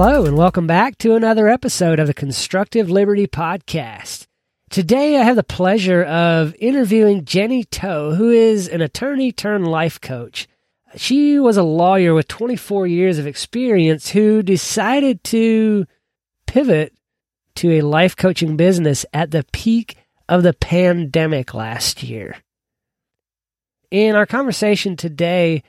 Hello, and welcome back to another episode of the Constructive Liberty Podcast. Today, I have the pleasure of interviewing Jenny Toh, who is an attorney turned life coach. She was a lawyer with 24 years of experience who decided to pivot to a life coaching business at the peak of the pandemic last year. In our conversation today,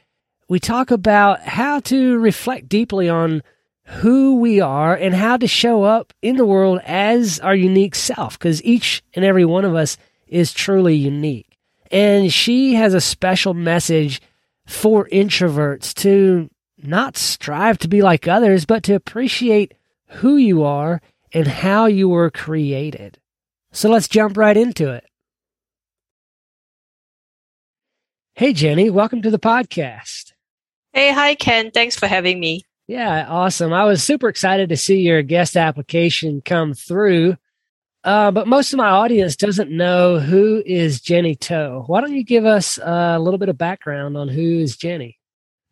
we talk about how to reflect deeply on who we are and how to show up in the world as our unique self, because each and every one of us is truly unique. And she has a special message for introverts to not strive to be like others, but to appreciate who you are and how you were created. So let's jump right into it. Hey, Jenny, welcome to the podcast. Hey, hi, Ken. Thanks for having me. Yeah, awesome. I was super excited to see your guest application come through. Uh, but most of my audience doesn't know who is Jenny Toh. Why don't you give us a little bit of background on who is Jenny?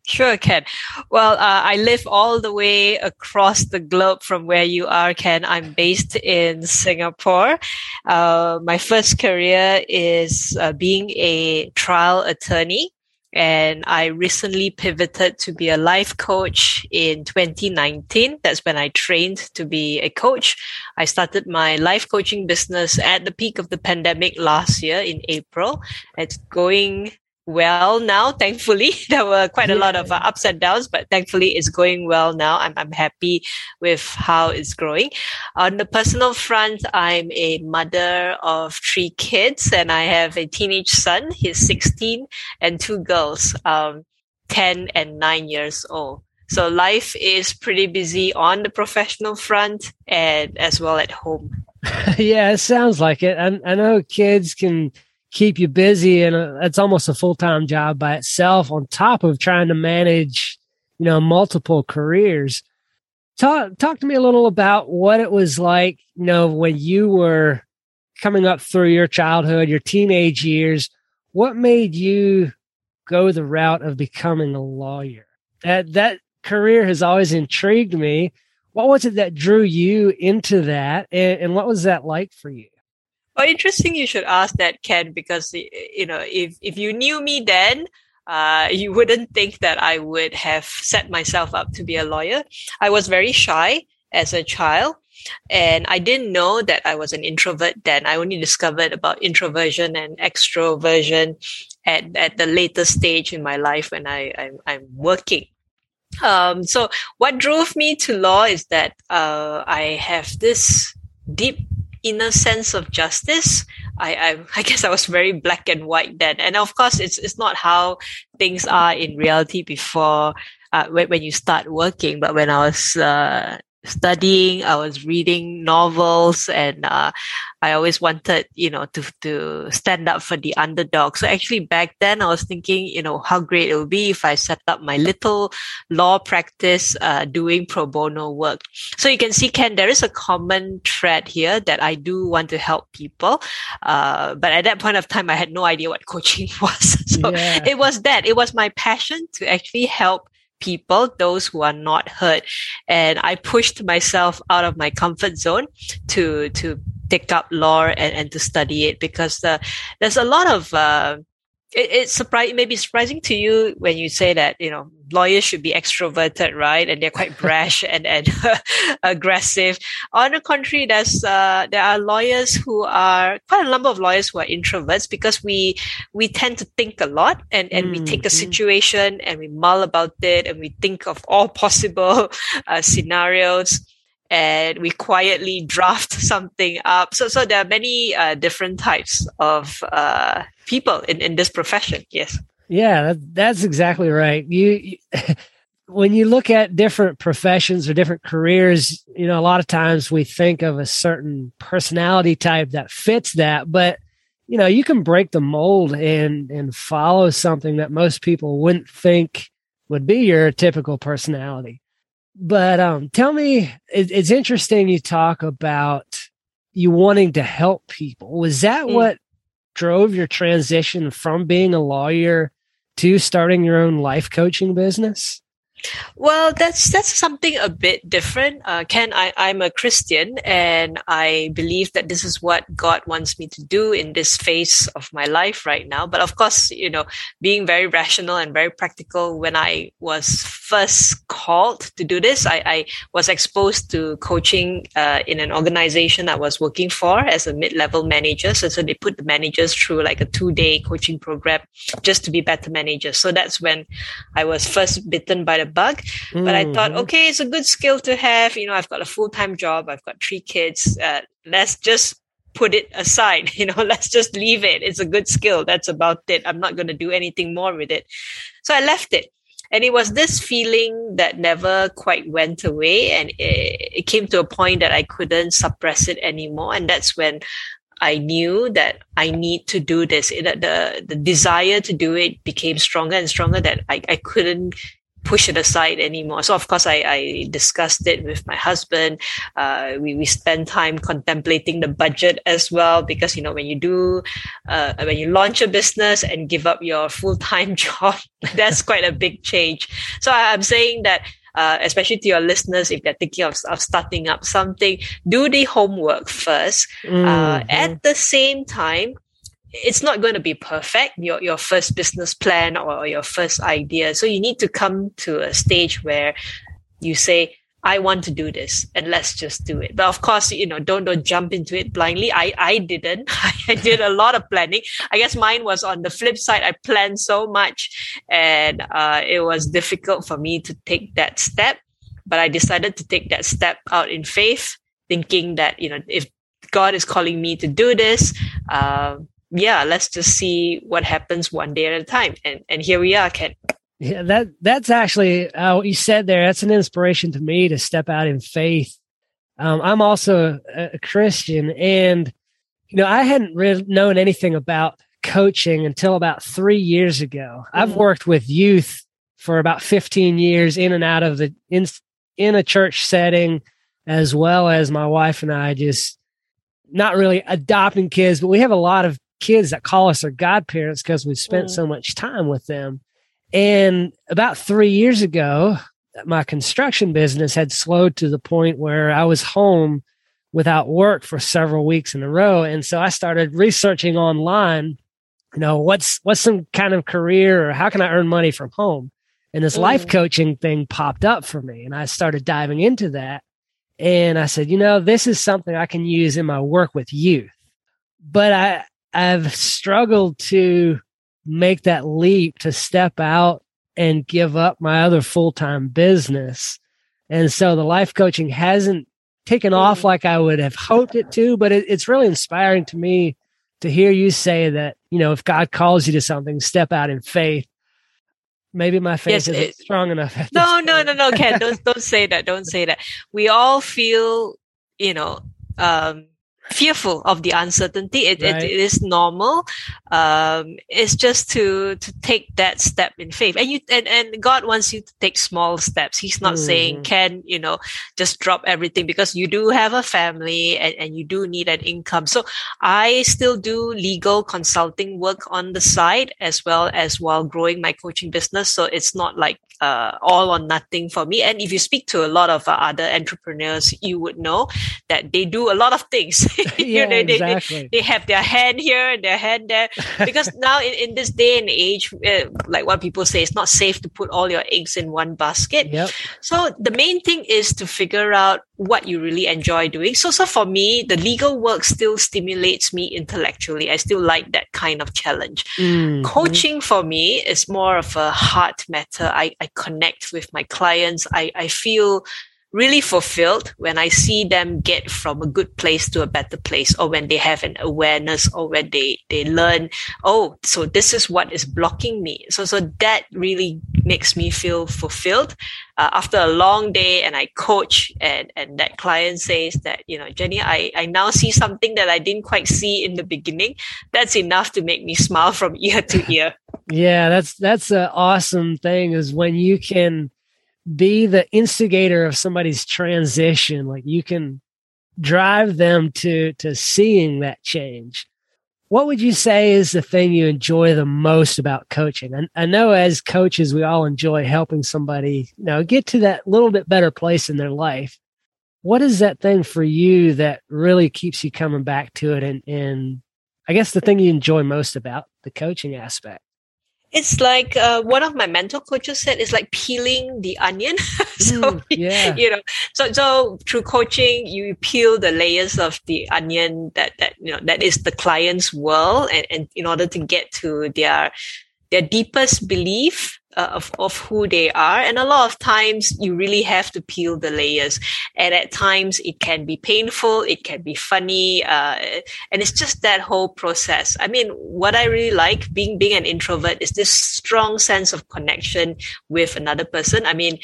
Sure, Ken. Well, uh, I live all the way across the globe from where you are, Ken. I'm based in Singapore. Uh, my first career is uh, being a trial attorney. And I recently pivoted to be a life coach in 2019. That's when I trained to be a coach. I started my life coaching business at the peak of the pandemic last year in April. It's going well now, thankfully. There were quite a lot of uh, ups and downs, but thankfully it's going well now. I'm, I'm happy with how it's growing. On the personal front, I'm a mother of three kids and I have a teenage son. He's 16 and two girls, um, 10 and nine years old. So life is pretty busy on the professional front and as well at home. yeah, it sounds like it. And I know kids can keep you busy and uh, it's almost a full-time job by itself on top of trying to manage you know multiple careers. Talk talk to me a little about what it was like you know when you were coming up through your childhood your teenage years. What made you go the route of becoming a lawyer? That that career has always intrigued me. What was it that drew you into that and, and what was that like for you well, interesting you should ask that, Ken, because you know if if you knew me then, uh, you wouldn't think that I would have set myself up to be a lawyer. I was very shy as a child, and I didn't know that I was an introvert then. I only discovered about introversion and extroversion at at the later stage in my life when I I'm, I'm working. Um, so what drove me to law is that uh, I have this deep inner sense of justice. I, I, I guess I was very black and white then, and of course, it's it's not how things are in reality before uh, when when you start working. But when I was uh, studying, I was reading novels, and uh, I always wanted, you know, to to stand up for the underdog. So actually, back then, I was thinking, you know, how great it would be if I set up my little law practice, uh, doing pro bono work. So you can see, Ken, there is a common thread here that I do want to help people, uh, but at that point of time, I had no idea what coaching was. so yeah. it was that it was my passion to actually help people, those who are not hurt. And I pushed myself out of my comfort zone to, to take up law and, and to study it because uh, there's a lot of, uh, it, it's surprising, maybe surprising to you when you say that, you know, lawyers should be extroverted, right? And they're quite brash and, and aggressive. On the contrary, there's, uh, there are lawyers who are quite a number of lawyers who are introverts because we, we tend to think a lot and, and mm-hmm. we take a mm-hmm. situation and we mull about it and we think of all possible uh, scenarios and we quietly draft something up. So, so there are many uh, different types of uh, people in, in this profession. Yes. Yeah, that, that's exactly right. You, you when you look at different professions or different careers, you know, a lot of times we think of a certain personality type that fits that, but you know, you can break the mold and and follow something that most people wouldn't think would be your typical personality. But um, tell me, it, it's interesting you talk about you wanting to help people. Was that mm. what drove your transition from being a lawyer to starting your own life coaching business? Well, that's that's something a bit different. Uh, Ken, I, I'm a Christian, and I believe that this is what God wants me to do in this phase of my life right now. But of course, you know, being very rational and very practical, when I was first called to do this, I, I was exposed to coaching uh, in an organization I was working for as a mid-level manager. So, so they put the managers through like a two-day coaching program just to be better managers. So that's when I was first bitten by the bug. Mm-hmm. But I thought, mm-hmm. okay, it's a good skill to have. You know, I've got a full time job, I've got three kids. Uh, let's just put it aside. You know, let's just leave it. It's a good skill. That's about it. I'm not going to do anything more with it. So I left it. And it was this feeling that never quite went away. And it, it came to a point that I couldn't suppress it anymore. And that's when I knew that I need to do this. The, the, the desire to do it became stronger and stronger that I, I couldn't push it aside anymore. So of course, I, I discussed it with my husband. Uh, we we spend time contemplating the budget as well because you know when you do uh, when you launch a business and give up your full time job, that's quite a big change. So I'm saying that. Uh, especially to your listeners, if they're thinking of, of starting up something, do the homework first. Uh, mm-hmm. at the same time, it's not going to be perfect your your first business plan or your first idea. So you need to come to a stage where you say i want to do this and let's just do it. But of course you know don't don't jump into it blindly. I i didn't. I did a lot of planning. I guess mine was on the flip side. I planned so much and uh, it was difficult for me to take that step but i decided to take that step out in faith thinking that you know if god is calling me to do this uh, yeah, let's just see what happens one day at a time. And and here we are, Ken. Yeah, that that's actually uh, what you said there. That's an inspiration to me to step out in faith. Um, I'm also a, a, Christian, and you know I hadn't really known anything about coaching until about three years ago. Mm-hmm. I've worked with youth for about 15 years, in and out of the in in a church setting, as well as my wife and I just not really adopting kids, but we have a lot of kids that call us their godparents because we've spent mm. so much time with them. And about three years ago, my construction business had slowed to the point where I was home without work for several weeks in a row. And so I started researching online, you know, what's what's some kind of career or how can I earn money from home? And this mm. life coaching thing popped up for me. And I started diving into that. And I said, you know, this is something I can use in my work with youth. But I I've struggled to make that leap to step out and give up my other full time business. And so the life coaching hasn't taken off like I would have hoped it to, but it, it's really inspiring to me to hear you say that, you know, if God calls you to something, step out in faith. Maybe my faith yes, isn't it, strong enough. No, no, no, no, Ken, don't, don't say that. Don't say that. We all feel, you know, um, fearful of the uncertainty. It, right. it, it is normal. Um, it's just to to take that step in faith, and you and, and God wants you to take small steps. He's not mm. saying Ken you know just drop everything because you do have a family and, and you do need an income. So I still do legal consulting work on the side as well as while growing my coaching business. So it's not like uh, all or nothing for me. And if you speak to a lot of uh, other entrepreneurs, you would know that they do a lot of things. yeah, know, they, exactly. they, they, have their hand here and their hand there. Because now in, in this day and age, uh, like what people say, it's not safe to put all your eggs in one basket. Yep. So the main thing is to figure out what you really enjoy doing. So, so for me, the legal work still stimulates me intellectually. I still like that kind of challenge. Mm-hmm. Coaching for me is more of a heart matter. I, I connect with my clients. I, I feel really fulfilled when I see them get from a good place to a better place or when they have an awareness or when they, they learn, oh, so this is what is blocking me. So, so that really makes me feel fulfilled. Uh, after a long day and I coach and, and that client says that, you know, Jenny, I, I now see something that I didn't quite see in the beginning. That's enough to make me smile from ear to ear. Yeah, that's, that's an awesome thing is when you can, be the instigator of somebody's transition like you can drive them to to seeing that change what would you say is the thing you enjoy the most about coaching? I, I know as coaches, we all enjoy helping somebody, you know, get to that little bit better place in their life. What is that thing for you that really keeps you coming back to it? And, and I guess the thing you enjoy most about the coaching aspect? It's like uh, one of my mentor coaches said, it's like peeling the onion. so, Mm, yeah. you know, so, so through coaching, you peel the layers of the onion that, that, you know, that is the client's world. And, and in order to get to their, their deepest belief uh, of, of who they are. And a lot of times you really have to peel the layers. And at times it can be painful. It can be funny. Uh, and it's just that whole process. I mean, what I really like being, being an introvert is this strong sense of connection with another person. I mean,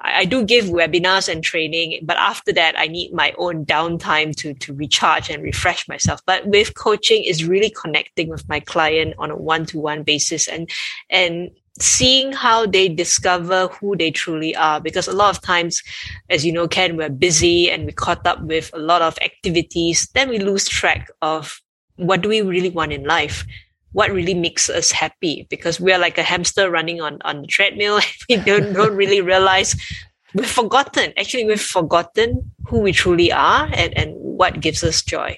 I, I do give webinars and training, but after that, I need my own downtime to, to recharge and refresh myself. But with coaching is really connecting with my client on a one-to-one basis and, and seeing how they discover who they truly are. Because a lot of times, as you know, Ken, we're busy and we caught up with a lot of activities. Then we lose track of what do we really want in life? What really makes us happy? Because we're like a hamster running on, on the treadmill. we don't, don't really realize we've forgotten. Actually, we've forgotten who we truly are and, and what gives us joy.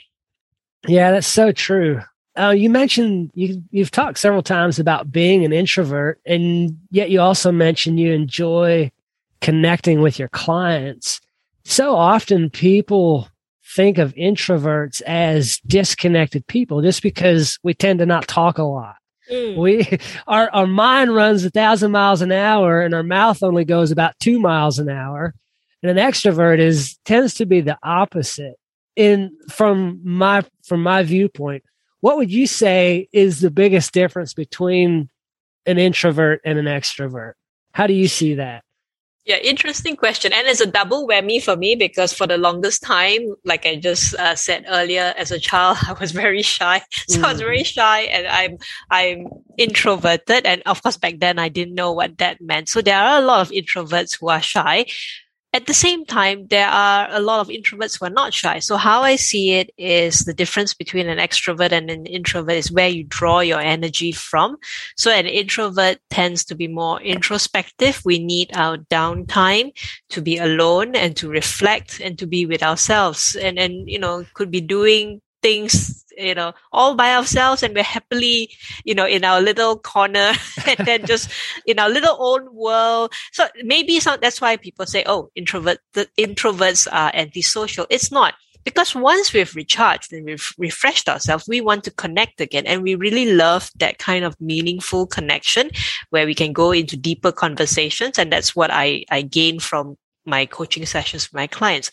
Yeah, that's so true. Uh, you mentioned you you've talked several times about being an introvert, and yet you also mentioned you enjoy connecting with your clients. So often people think of introverts as disconnected people just because we tend to not talk a lot. Mm. We our our mind runs a thousand miles an hour and our mouth only goes about two miles an hour. And an extrovert is tends to be the opposite. In from my from my viewpoint, what would you say is the biggest difference between an introvert and an extrovert? How do you see that? Yeah, interesting question. And it's a double whammy for me because for the longest time, like I just uh, said earlier, as a child, I was very shy. So mm. I was very shy and I'm, I'm introverted. And of course, back then I didn't know what that meant. So there are a lot of introverts who are shy. At the same time, there are a lot of introverts who are not shy. So how I see it is the difference between an extrovert and an introvert is where you draw your energy from. So an introvert tends to be more introspective. We need our downtime to be alone and to reflect and to be with ourselves and, and, you know, could be doing things you know all by ourselves and we're happily you know in our little corner and then just in our little own world so maybe some, that's why people say oh introvert the introverts are antisocial it's not because once we've recharged and we've refreshed ourselves, we want to connect again. And we really love that kind of meaningful connection where we can go into deeper conversations. And that's what I, I gain from my coaching sessions with my clients.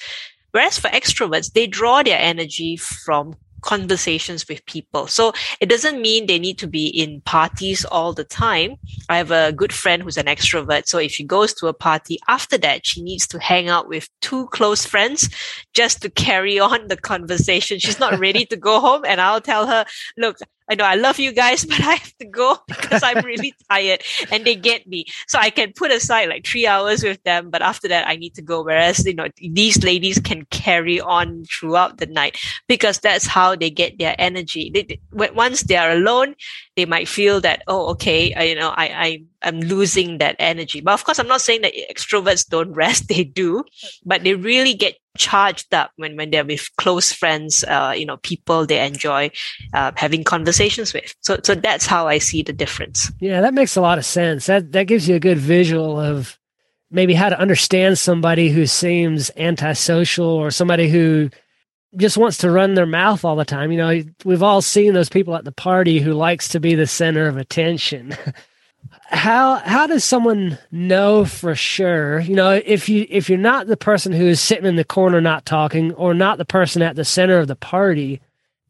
Whereas for extroverts, they draw their energy from conversations with people. So it doesn't mean they need to be in parties all the time. I have a good friend who's an extrovert. So if she goes to a party after that, she needs to hang out with two close friends just to carry on the conversation. She's not ready to go home. And I'll tell her, look, I know I love you guys, but I have to go because I'm really tired and they get me. So I can put aside like three hours with them, but after that I need to go. Whereas, you know, these ladies can carry on throughout the night because that's how they get their energy. They, they, once they are alone, they might feel that, oh, okay, uh, you know, I, I, I'm losing that energy. But of course, I'm not saying that extroverts don't rest. They do, but they really get charged up when, when they're with close friends, uh, you know, people they enjoy uh, having conversations with. So, so that's how I see the difference. Yeah, that makes a lot of sense. That that gives you a good visual of maybe how to understand somebody who seems antisocial or somebody who just wants to run their mouth all the time. You know, we've all seen those people at the party who likes to be the center of attention. how how does someone know for sure you know if you if you're not the person who is sitting in the corner not talking or not the person at the center of the party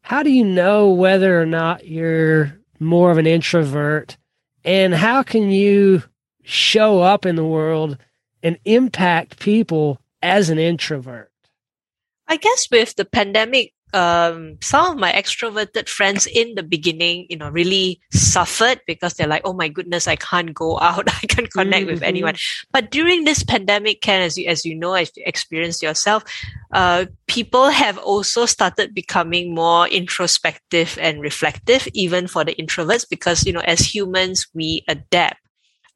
how do you know whether or not you're more of an introvert? And how can you show up in the world and impact people as an introvert? I guess with the pandemic um, some of my extroverted friends in the beginning, you know, really suffered because they're like, "Oh my goodness, I can't go out, I can't connect mm-hmm. with anyone." But during this pandemic, Ken, as you as you know, as you experienced yourself, uh, people have also started becoming more introspective and reflective, even for the introverts, because you know, as humans, we adapt.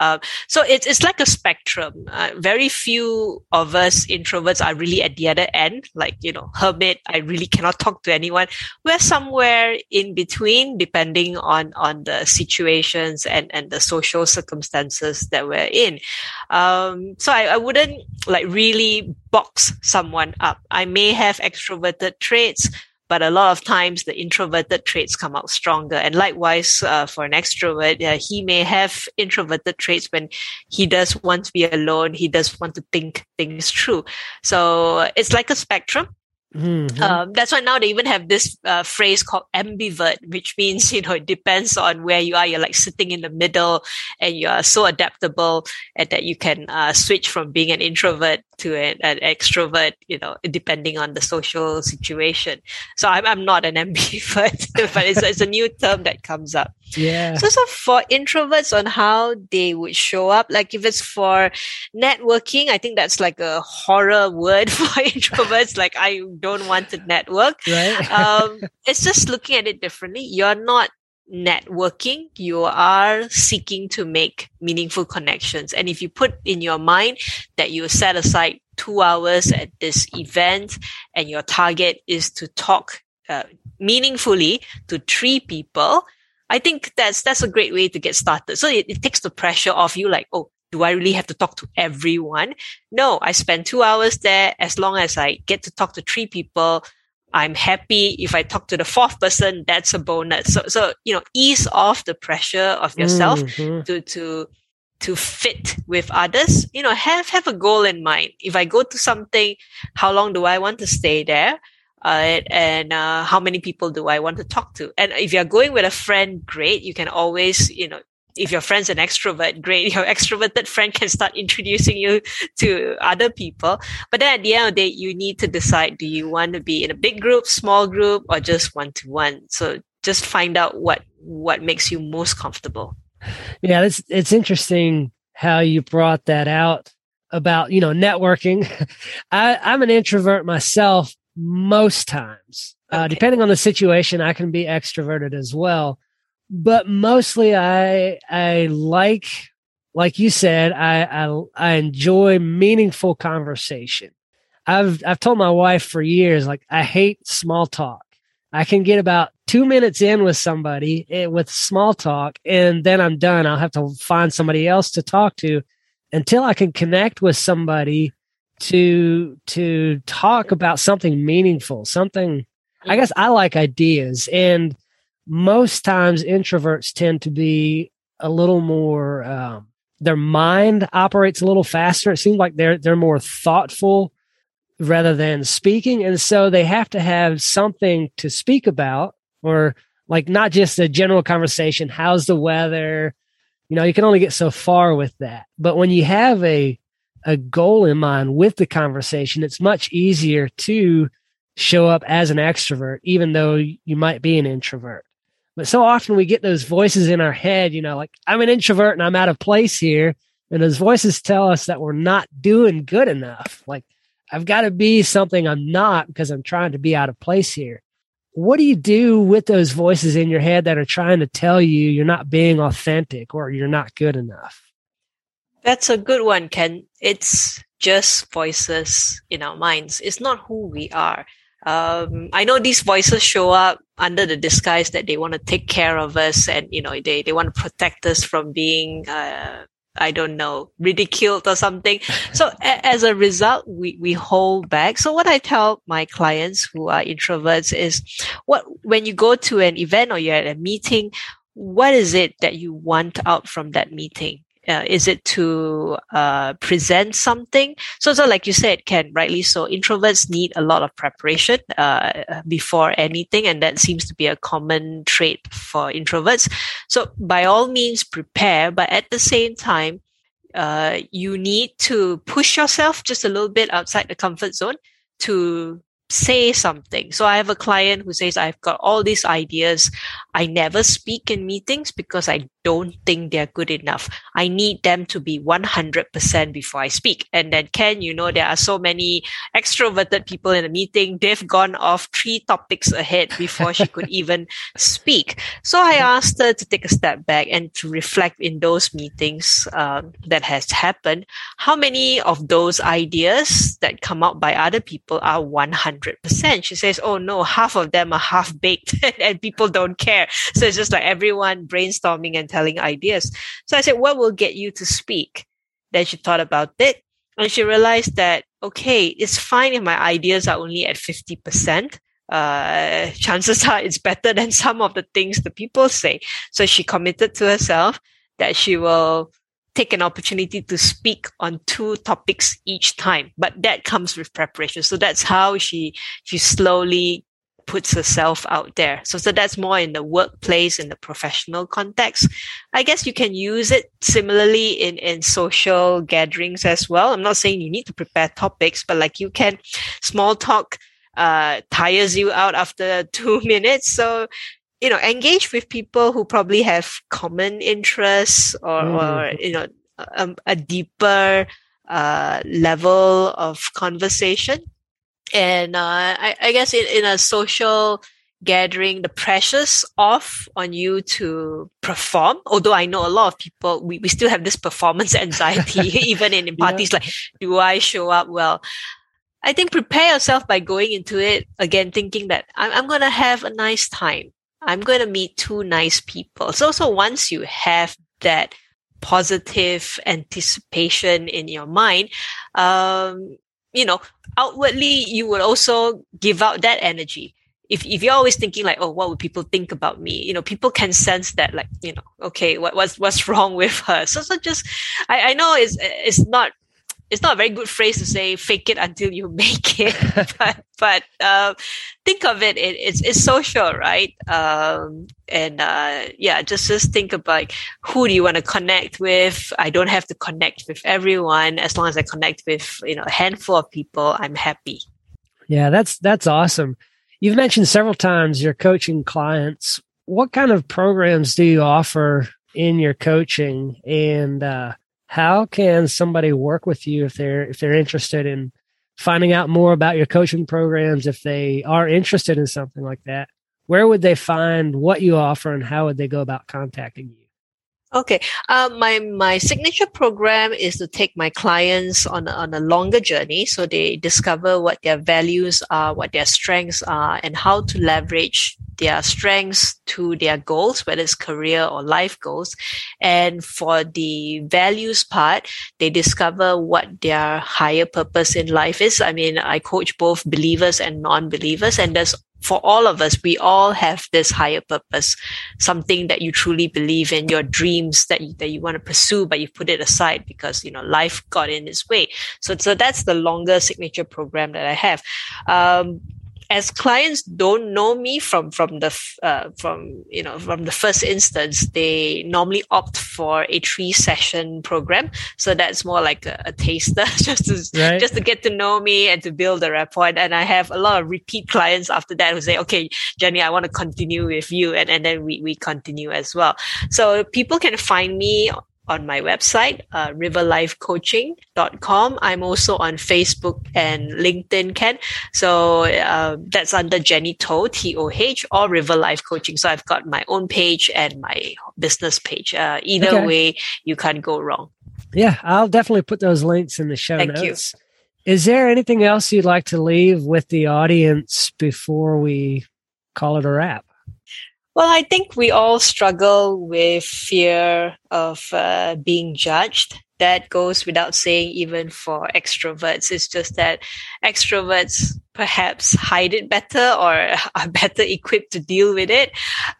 Uh, so it's it's like a spectrum. Uh, very few of us introverts are really at the other end, like you know, hermit. I really cannot talk to anyone. We're somewhere in between, depending on on the situations and and the social circumstances that we're in. Um, so I, I wouldn't like really box someone up. I may have extroverted traits but a lot of times the introverted traits come out stronger. And likewise, uh, for an extrovert, uh, he may have introverted traits when he does want to be alone. He does want to think things through. So it's like a spectrum. Mm-hmm. Um, that's why now they even have this uh, phrase called ambivert, which means, you know, it depends on where you are. You're like sitting in the middle and you are so adaptable and that you can uh, switch from being an introvert to an, an, extrovert, you know, depending on the social situation. So I'm, I'm not an ambivert, but it's, it's a new term that comes up. Yeah. So, so for introverts on how they would show up, like if it's for networking, I think that's like a horror word for introverts. like I don't want to network. Right. um, it's just looking at it differently. You're not networking, you are seeking to make meaningful connections. And if you put in your mind that you set aside two hours at this event and your target is to talk uh, meaningfully to three people, I think that's, that's a great way to get started. So it, it takes the pressure off you like, oh, do I really have to talk to everyone? No, I spend two hours there. As long as I get to talk to three people, I'm happy. If I talk to the fourth person, that's a bonus. So, so, you know, ease off the pressure of yourself mm-hmm. to, to, to fit with others. You know, have, have a goal in mind. If I go to something, how long do I want to stay there? uh, and uh, how many people do I want to talk to? And if you're going with a friend, great. You can always, you know, if your friend's an extrovert, great. Your extroverted friend can start introducing you to other people. But then at the end of the day, you need to decide, do you want to be in a big group, small group, or just one to one? So just find out what, what makes you most comfortable. Yeah, it's, it's interesting how you brought that out about, you know, networking. I, I'm an introvert myself, most times. Uh, okay. Uh, depending on the situation, I can be extroverted as well. But mostly, I I like, like you said, I I, I enjoy meaningful conversation. I've I've told my wife for years, like I hate small talk. I can get about two minutes in with somebody eh, with small talk, and then I'm done. I'll have to find somebody else to talk to until I can connect with somebody to to talk about something meaningful something i guess i like ideas and most times introverts tend to be a little more um, their mind operates a little faster. It seems like they're they're more thoughtful rather than speaking. And so they have to have something to speak about or like not just a general conversation how's the weather? You know you can only get so far with that. But when you have a a goal in mind with the conversation, it's much easier to show up as an extrovert, even though you might be an introvert. But so often we get those voices in our head, you know, like I'm an introvert and I'm out of place here. And those voices tell us that we're not doing good enough. Like I've got to be something I'm not because I'm trying to be out of place here. What do you do with those voices in your head that are trying to tell you you're not being authentic or you're not good enough? That's a good one, Ken. It's just voices in our minds. It's not who we are. Um, I know these voices show up under the disguise that they want to take care of us and, you know, they, they want to protect us from being, uh, I don't know, ridiculed or something. So a- as a result, we, we hold back. So what I tell my clients who are introverts is what, when you go to an event or you're at a meeting, what is it that you want out from that meeting? Uh, is it to uh, present something? So, so like you said, Ken, rightly so, introverts need a lot of preparation uh, before anything, and that seems to be a common trait for introverts. So, by all means, prepare, but at the same time, uh, you need to push yourself just a little bit outside the comfort zone to say something. So I have a client who says, I've got all these ideas. I never speak in meetings because I don't think they're good enough. I need them to be 100% before I speak. And then Ken, you know, there are so many extroverted people in a meeting. They've gone off three topics ahead before she could even speak. So I asked her to take a step back and to reflect in those meetings um, that has happened. How many of those ideas that come out by other people are 100%? She says, Oh no, half of them are half baked and people don't care. So it's just like everyone brainstorming and telling ideas. So I said, what will get you to speak? Then she thought about it and she realized that, okay, it's fine if my ideas are only at 50%. Uh, chances are it's better than some of the things the people say. So she committed to herself that she will take an opportunity to speak on two topics each time but that comes with preparation so that's how she she slowly puts herself out there. So, so that's more in the workplace, in the professional context. I guess you can use it similarly in, in social gatherings as well. I'm not saying you need to prepare topics, but like you can, small talk, uh, tires you out after two minutes. So, you know, engage with people who probably have common interests or, mm. or you know, a, a deeper, uh, level of conversation and uh, I, I, guess in, in a social gathering, the pressures off on you to perform. Although I know a lot of people, we, we still have this performance anxiety, even in, in parties yeah. like, do I show up well? I think prepare yourself by going into it again, thinking that I'm, I'm going to have a nice time. I'm going to meet two nice people. So, so once you have that positive anticipation in your mind, um, you know, outwardly you would also give out that energy. If, if you're always thinking like, oh, what would people think about me? You know, people can sense that like, you know, okay, what, what's, what's wrong with her? So, so just, I, I know it's, it's not it's not a very good phrase to say fake it until you make it but but uh, think of it, it, it's it's social right? Um, and uh, yeah just just think about who do you want to connect with? I don't have to connect with everyone. As long as i connect with you know a handful of people i'm happy. Yeah that's that's awesome. You've mentioned several times you're coaching clients. What kind of programs do you offer in your coaching? And uh, how can somebody work with you if they're if they're interested in finding out more about your coaching programs if they are interested in something like that? Where would they find what you offer and how would they go about contacting you Okay. Uh, my my signature program is to take my clients on on a longer journey, so they discover what their values are, what their strengths are, and how to leverage their strengths to their goals, whether it's career or life goals. And for the values part, they discover what their higher purpose in life is. I mean, I coach both believers and non-believers, and there's for all of us, we all have this higher purpose, something that you truly believe in, your dreams that you, that you want to pursue, but you put it aside because, you know, life got in its way. So, so that's the longer signature program that I have. Um, as clients don't know me from from the uh, from you know from the first instance, they normally opt for a three session program. So that's more like a, a taster, just to right. just to get to know me and to build a rapport. And I have a lot of repeat clients after that who say, "Okay, Jenny, I want to continue with you," and and then we we continue as well. So people can find me on my website, uh, riverlifecoaching.com. I'm also on Facebook and LinkedIn, Ken. So uh, that's under Jenny Toh, T-O-H, or River Life Coaching. So I've got my own page and my business page. Uh, either okay. way, you can't go wrong. Yeah, I'll definitely put those links in the show Thank notes. You. Is there anything else you'd like to leave with the audience before we call it a wrap? Well, I think we all struggle with fear of uh, being judged. That goes without saying, even for extroverts. It's just that extroverts perhaps hide it better or are better equipped to deal with it.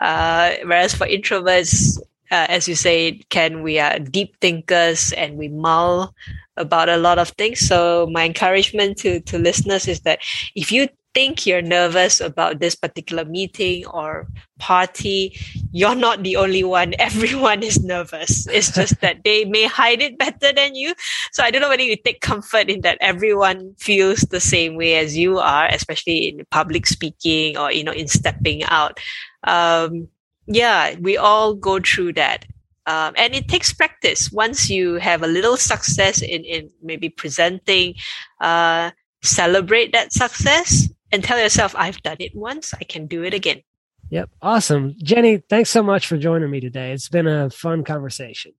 Uh, whereas for introverts, uh, as you say, Ken, we are deep thinkers and we mull about a lot of things. So my encouragement to, to listeners is that if you think you're nervous about this particular meeting or party, you're not the only one. Everyone is nervous. It's just that they may hide it better than you. So I don't know whether you take comfort in that everyone feels the same way as you are, especially in public speaking or, you know, in stepping out. Um, yeah, we all go through that. Um, and it takes practice. Once you have a little success in, in maybe presenting, uh, celebrate that success and tell yourself, I've done it once. I can do it again. Yep. Awesome. Jenny, thanks so much for joining me today. It's been a fun conversation.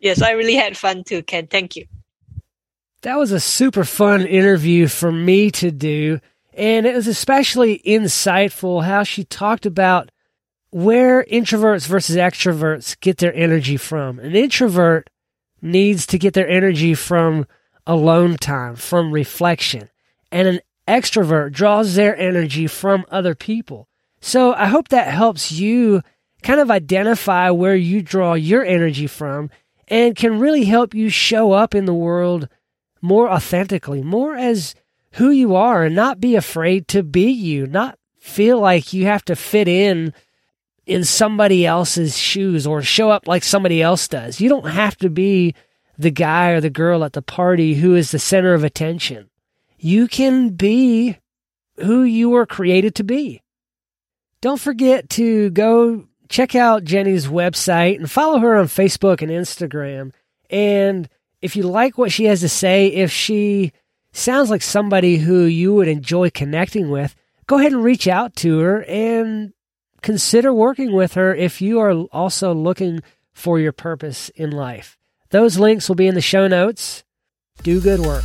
Yes, I really had fun too, Ken. Thank you. That was a super fun interview for me to do. And it was especially insightful how she talked about where introverts versus extroverts get their energy from. An introvert needs to get their energy from alone time, from reflection. And an extrovert draws their energy from other people. So I hope that helps you kind of identify where you draw your energy from and can really help you show up in the world more authentically, more as who you are and not be afraid to be you, not feel like you have to fit in in somebody else's shoes or show up like somebody else does. You don't have to be the guy or the girl at the party who is the center of attention. You can be who you were created to be. Don't forget to go check out Jenny's website and follow her on Facebook and Instagram. And if you like what she has to say, if she sounds like somebody who you would enjoy connecting with, go ahead and reach out to her and consider working with her if you are also looking for your purpose in life. Those links will be in the show notes. Do good work.